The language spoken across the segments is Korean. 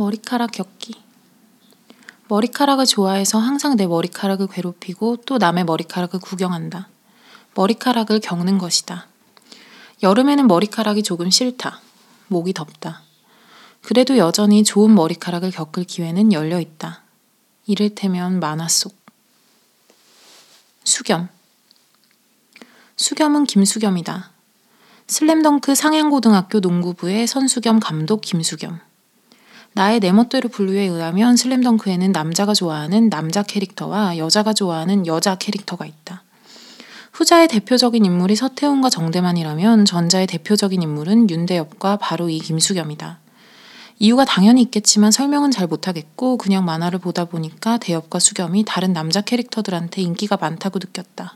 머리카락 격기. 머리카락을 좋아해서 항상 내 머리카락을 괴롭히고 또 남의 머리카락을 구경한다. 머리카락을 겪는 것이다. 여름에는 머리카락이 조금 싫다. 목이 덥다. 그래도 여전히 좋은 머리카락을 겪을 기회는 열려 있다. 이를테면 만화 속. 수겸. 수겸은 김수겸이다. 슬램덩크 상향고등학교 농구부의 선수 겸 감독 김수겸. 나의 내 멋대로 분류에 의하면 슬램덩크에는 남자가 좋아하는 남자 캐릭터와 여자가 좋아하는 여자 캐릭터가 있다. 후자의 대표적인 인물이 서태웅과 정대만이라면 전자의 대표적인 인물은 윤대엽과 바로 이 김수겸이다. 이유가 당연히 있겠지만 설명은 잘 못하겠고 그냥 만화를 보다 보니까 대엽과 수겸이 다른 남자 캐릭터들한테 인기가 많다고 느꼈다.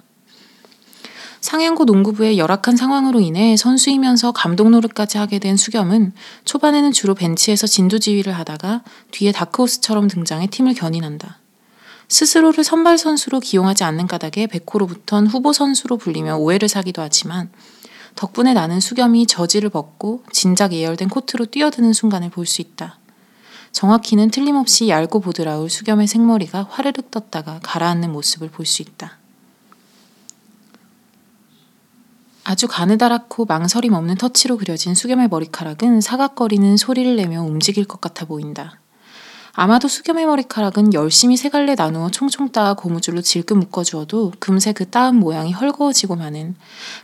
상향고 농구부의 열악한 상황으로 인해 선수이면서 감독 노릇까지 하게 된 수겸은 초반에는 주로 벤치에서 진두지휘를 하다가 뒤에 다크호스처럼 등장해 팀을 견인한다. 스스로를 선발 선수로 기용하지 않는 까닭에 백호로부턴 후보 선수로 불리며 오해를 사기도 하지만 덕분에 나는 수겸이 저지를 벗고 진작 예열된 코트로 뛰어드는 순간을 볼 수 있다. 정확히는 틀림없이 얇고 보드라울 수겸의 생머리가 화르륵 떴다가 가라앉는 모습을 볼 수 있다. 아주 가느다랗고 망설임 없는 터치로 그려진 수겸의 머리카락은 사각거리는 소리를 내며 움직일 것 같아 보인다. 아마도 수겸의 머리카락은 열심히 세 갈래 나누어 총총 따아 고무줄로 질끈 묶어주어도 금세 그 따은 모양이 헐거워지고 마는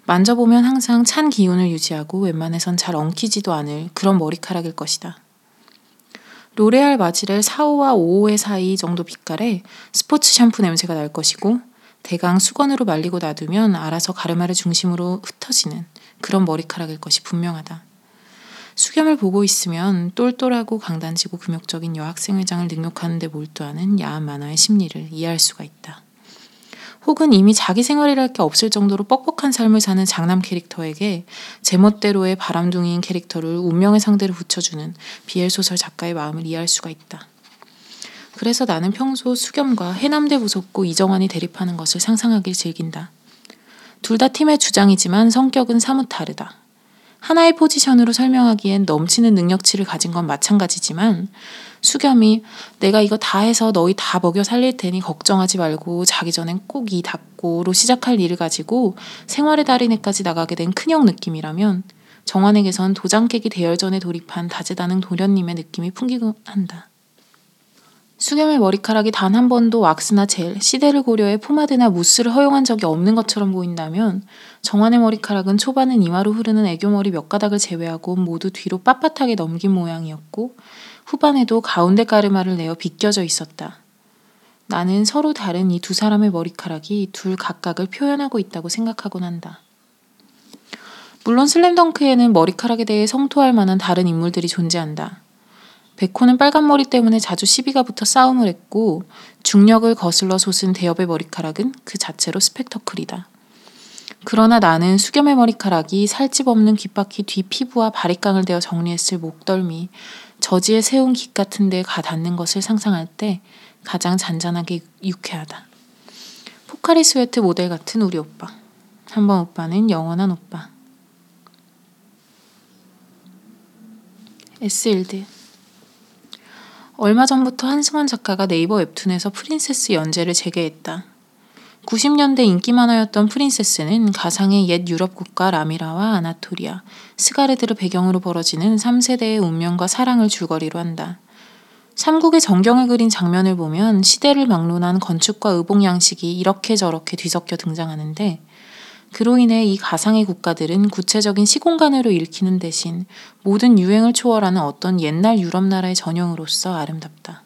만져보면 항상 찬 기운을 유지하고 웬만해선 잘 엉키지도 않을 그런 머리카락일 것이다. 로레알 마지렐 4호와 5호의 사이 정도 빛깔에 스포츠 샴푸 냄새가 날 것이고 대강 수건으로 말리고 놔두면 알아서 가르마를 중심으로 흩어지는 그런 머리카락일 것이 분명하다. 수겸을 보고 있으면 똘똘하고 강단지고 금욕적인 여학생회장을 능욕하는 데 몰두하는 야한 만화의 심리를 이해할 수가 있다. 혹은 이미 자기 생활이랄 게 없을 정도로 뻑뻑한 삶을 사는 장남 캐릭터에게 제멋대로의 바람둥이인 캐릭터를 운명의 상대로 붙여주는 비엘 소설 작가의 마음을 이해할 수가 있다. 그래서 나는 평소 수겸과 해남대 부속고 이정환이 대립하는 것을 상상하길 즐긴다. 둘 다 팀의 주장이지만 성격은 사뭇 다르다. 하나의 포지션으로 설명하기엔 넘치는 능력치를 가진 건 마찬가지지만 수겸이 내가 이거 다 해서 너희 다 먹여 살릴 테니 걱정하지 말고 자기 전엔 꼭이 닦고로 시작할 일을 가지고 생활의 달인에까지 나가게 된 큰형 느낌이라면 정환에게선 도장 깨기 대열전에 돌입한 다재다능 도련님의 느낌이 풍기곤 한다. 수겸의 머리카락이 단 한 번도 왁스나 젤, 시대를 고려해 포마드나 무스를 허용한 적이 없는 것처럼 보인다면 정환의 머리카락은 초반은 이마로 흐르는 애교머리 몇 가닥을 제외하고 모두 뒤로 빳빳하게 넘긴 모양이었고 후반에도 가운데 가르마를 내어 비껴져 있었다. 나는 서로 다른 이 두 사람의 머리카락이 둘 각각을 표현하고 있다고 생각하곤 한다. 물론 슬램덩크에는 머리카락에 대해 성토할 만한 다른 인물들이 존재한다. 백호는 빨간 머리 때문에 자주 시비가 붙어 싸움을 했고 중력을 거슬러 솟은 대협의 머리카락은 그 자체로 스펙터클이다. 그러나 나는 수겸의 머리카락이 살집 없는 귓바퀴 뒤 피부와 바리깡을 대어 정리했을 목덜미, 저지에 세운 깃 같은 데에 가 닿는 것을 상상할 때 가장 잔잔하게 유쾌하다. 포카리 스웨트 모델 같은 우리 오빠. 한번 오빠는 영원한 오빠. 에스일드 얼마 전부터 한승원 작가가 네이버 웹툰에서 프린세스 연재를 재개했다. 90년대 인기 만화였던 프린세스는 가상의 옛 유럽 국가 라미라와 아나토리아, 스가르드를 배경으로 벌어지는 3세대의 운명과 사랑을 줄거리로 한다. 삼국의 정경을 그린 장면을 보면 시대를 막론한 건축과 의복 양식이 이렇게 저렇게 뒤섞여 등장하는데 그로 인해 이 가상의 국가들은 구체적인 시공간으로 읽히는 대신 모든 유행을 초월하는 어떤 옛날 유럽 나라의 전형으로서 아름답다.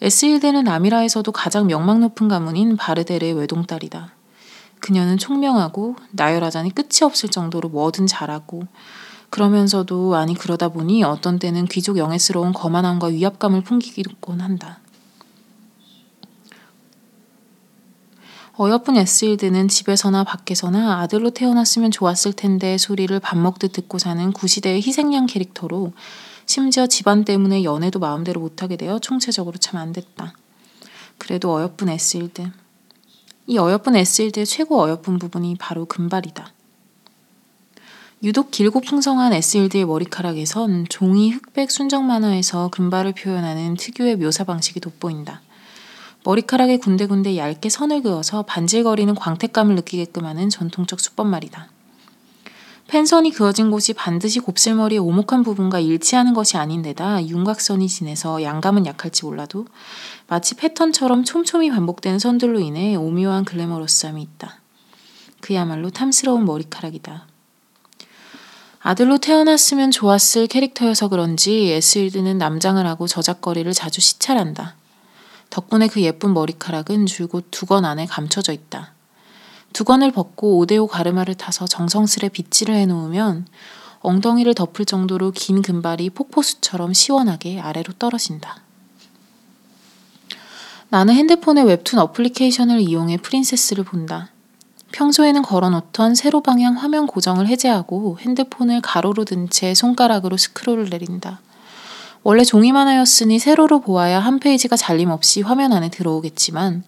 에스일데는 아미라에서도 가장 명망 높은 가문인 바르데르의 외동딸이다. 그녀는 총명하고 나열하자니 끝이 없을 정도로 뭐든 잘하고 그러면서도 아니 그러다 보니 어떤 때는 귀족 영예스러운 거만함과 위압감을 풍기곤 한다. 어여쁜 에스일드는 집에서나 밖에서나 아들로 태어났으면 좋았을 텐데 소리를 밥 먹듯 듣고 사는 구시대의 희생양 캐릭터로 심지어 집안 때문에 연애도 마음대로 못하게 되어 총체적으로 참 안 됐다. 그래도 어여쁜 에스힐드. 이 어여쁜 에스힐드의 최고 어여쁜 부분이 바로 금발이다. 유독 길고 풍성한 에스힐드의 머리카락에선 종이 흑백 순정 만화에서 금발을 표현하는 특유의 묘사 방식이 돋보인다. 머리카락에 군데군데 얇게 선을 그어서 반질거리는 광택감을 느끼게끔 하는 전통적 수법 말이다. 펜선이 그어진 곳이 반드시 곱슬머리의 오목한 부분과 일치하는 것이 아닌데다 윤곽선이 진해서 양감은 약할지 몰라도 마치 패턴처럼 촘촘히 반복되는 선들로 인해 오묘한 글래머러스함이 있다. 그야말로 탐스러운 머리카락이다. 아들로 태어났으면 좋았을 캐릭터여서 그런지 에스일드는 남장을 하고 저작거리를 자주 시찰한다. 덕분에 그 예쁜 머리카락은 줄곧 두건 안에 감춰져 있다. 두건을 벗고 오대오 가르마를 타서 정성스레 빗질을 해놓으면 엉덩이를 덮을 정도로 긴 금발이 폭포수처럼 시원하게 아래로 떨어진다. 나는 핸드폰의 웹툰 어플리케이션을 이용해 프린세스를 본다. 평소에는 걸어놓던 세로 방향 화면 고정을 해제하고 핸드폰을 가로로 든 채 손가락으로 스크롤을 내린다. 원래 종이만화였으니 세로로 보아야 한 페이지가 잘림없이 화면 안에 들어오겠지만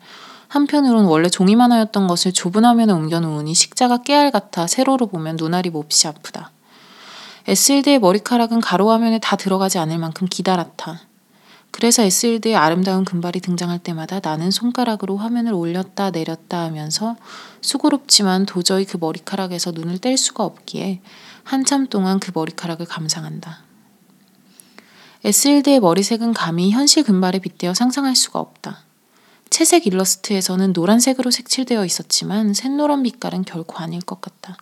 한편으론 원래 종이만 하였던 것을 좁은 화면에 옮겨 놓으니 식자가 깨알 같아 세로로 보면 눈알이 몹시 아프다. 에스일드의 머리카락은 가로 화면에 다 들어가지 않을 만큼 기다랗다. 그래서 에스일드의 아름다운 금발이 등장할 때마다 나는 손가락으로 화면을 올렸다 내렸다 하면서 수고롭지만 도저히 그 머리카락에서 눈을 뗄 수가 없기에 한참 동안 그 머리카락을 감상한다. 에스일드의 머리색은 감히 현실 금발에 빗대어 상상할 수가 없다. 채색 일러스트에서는 노란색으로 색칠되어 있었지만 샛노란 빛깔은 결코 아닐 것 같다.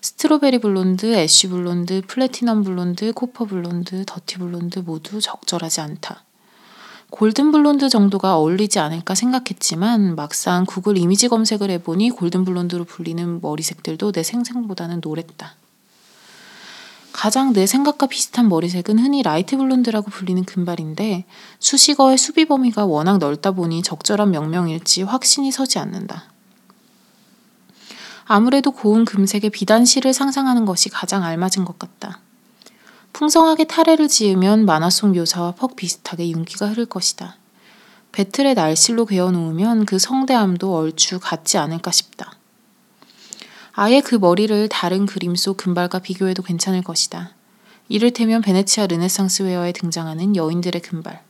strawberry blonde, ash blonde, platinum blonde, copper blonde, dirty blonde 모두 적절하지 않다. golden blonde 정도가 어울리지 않을까 생각했지만 막상 구글 이미지 검색을 해보니 golden blonde로 불리는 머리색들도 내 상상보다는 노랬다. 가장 내 생각과 비슷한 머리색은 흔히 light blonde라고 불리는 금발인데 수식어의 수비 범위가 워낙 넓다 보니 적절한 명명일지 확신이 서지 않는다. 아무래도 고운 금색의 비단실을 상상하는 것이 가장 알맞은 것 같다. 풍성하게 타래를 지으면 만화 속 묘사와 퍽 비슷하게 윤기가 흐를 것이다. 배틀의 날실로 괴어놓으면 그 성대함도 얼추 같지 않을까 싶다. 아예 그 머리를 다른 그림 속 금발과 비교해도 괜찮을 것이다. 이를테면 베네치아 르네상스 회화에 등장하는 여인들의 금발.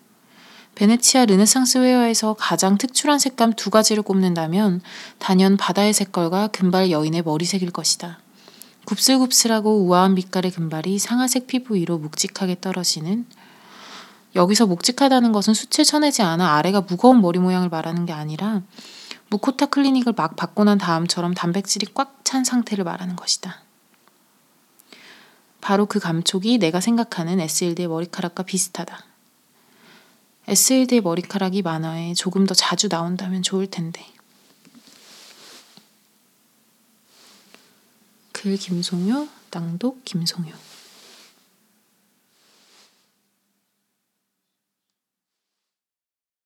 베네치아 르네상스 회화에서 가장 특출한 색감 두 가지를 꼽는다면 단연 바다의 색깔과 금발 여인의 머리색일 것이다. 굽슬굽슬하고 우아한 빛깔의 금발이 상아색 피부 위로 묵직하게 떨어지는 여기서 묵직하다는 것은 숱을 쳐내지 않아 아래가 무거운 머리 모양을 말하는 게 아니라 무코타 클리닉을 막 받고 난 다음처럼 단백질이 꽉 찬 상태를 말하는 것이다. 바로 그 감촉이 내가 생각하는 에스일드의 머리카락과 비슷하다. 에스일드의 머리카락이 만화에 조금 더 자주 나온다면 좋을 텐데. 글 김송효, 낭독 김송효.